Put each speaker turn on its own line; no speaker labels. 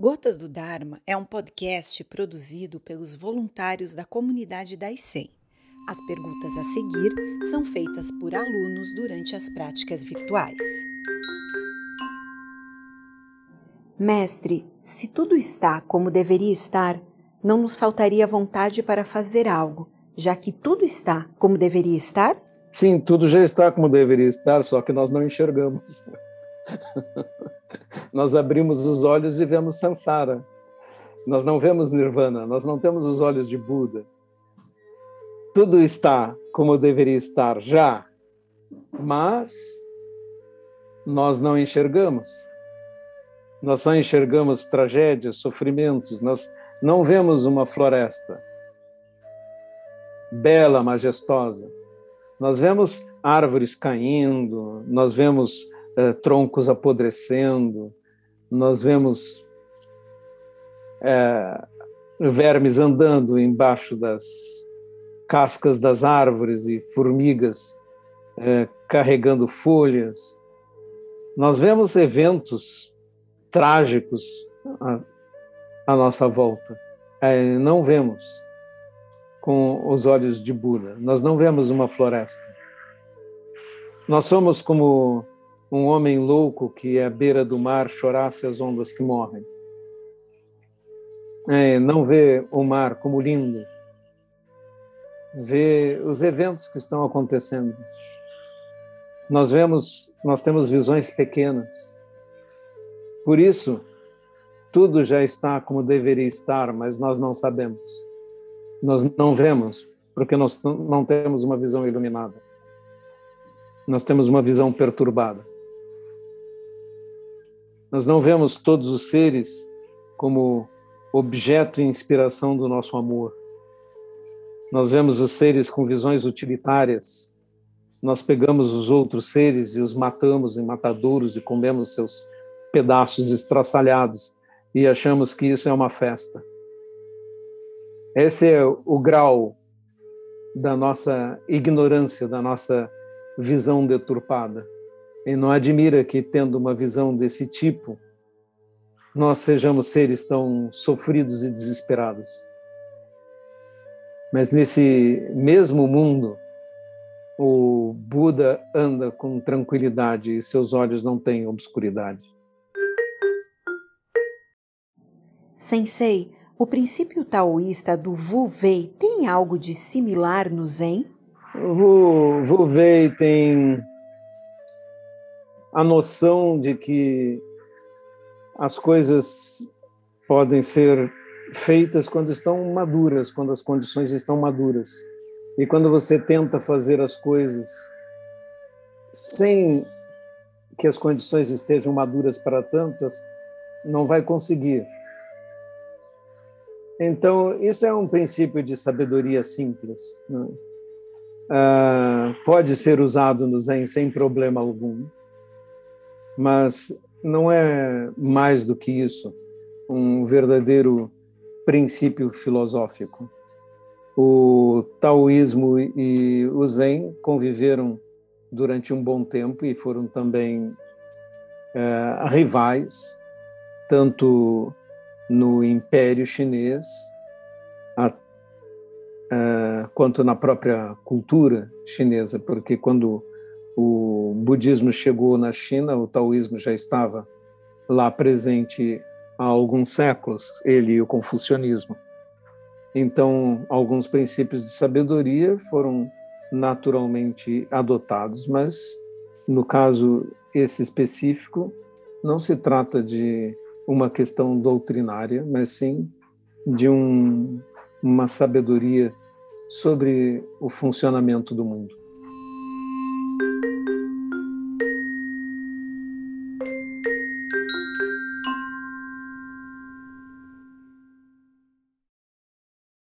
Gotas do Dharma é um podcast produzido pelos voluntários da comunidade da ICEM. As perguntas a seguir são feitas por alunos durante as práticas virtuais. Mestre, se tudo está como deveria estar, não nos faltaria vontade para fazer algo, já que tudo está como deveria estar?
Sim, tudo já está como deveria estar, só que nós não enxergamos. nós abrimos os olhos e vemos Sansara. Nós não vemos Nirvana, nós não temos os olhos de Buda. Tudo está como deveria estar já, mas nós não enxergamos. Nós só enxergamos tragédias, sofrimentos, nós não vemos uma floresta bela, majestosa. Nós vemos árvores caindo, nós vemos eh, troncos apodrecendo, nós vemos eh, vermes andando embaixo das cascas das árvores e formigas eh, carregando folhas. Nós vemos eventos trágicos à, à nossa volta. não vemos com os olhos de Buda. Nós não vemos uma floresta. Nós somos como um homem louco que à beira do mar chorasse as ondas que morrem. É, não vê o mar como lindo, vê os eventos que estão acontecendo. Nós vemos, nós temos visões pequenas. Por isso, tudo já está como deveria estar, mas nós não sabemos. Nós não vemos, porque nós não temos uma visão iluminada. Nós temos uma visão perturbada. Nós não vemos todos os seres como objeto e inspiração do nosso amor. Nós vemos os seres com visões utilitárias. Nós pegamos os outros seres e os matamos em matadouros e comemos seus pedaços estraçalhados e achamos que isso é uma festa. Esse é o grau da nossa ignorância, da nossa visão deturpada. E não admira que, tendo uma visão desse tipo, nós sejamos seres tão sofridos e desesperados. Mas nesse mesmo mundo, o Buda anda com tranquilidade e seus olhos não têm obscuridade.
Sensei, o princípio taoísta do Wu Wei tem algo de similar no Zen?
O Wu Wei tem a noção de que as coisas podem ser feitas quando estão maduras, quando as condições estão maduras. E quando você tenta fazer as coisas sem que as condições estejam maduras para tantas, não vai conseguir. Então, isso é um princípio de sabedoria simples. Né? Ah, pode ser usado no Zen sem problema algum mas não é mais do que isso, um verdadeiro princípio filosófico. O taoísmo e o zen conviveram durante um bom tempo e foram também é, rivais, tanto no Império Chinês a, a, é, quanto na própria cultura chinesa, porque quando o budismo chegou na China, o taoísmo já estava lá presente há alguns séculos, ele e o confucionismo. Então, alguns princípios de sabedoria foram naturalmente adotados, mas no caso esse específico, não se trata de uma questão doutrinária, mas sim de um, uma sabedoria sobre o funcionamento do mundo.